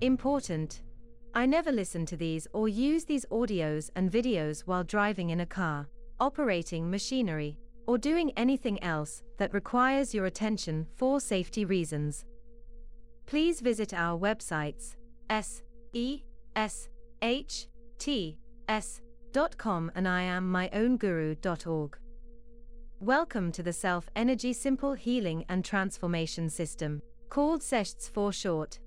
Important. I never listen to these or use these audios and videos while driving in a car, operating machinery, or doing anything else that requires your attention for safety reasons. Please visit our websites s e s h t s dot com and I am my own guru.org. Welcome to the Self Energy Simple Healing and Transformation System, called SESHTS for short.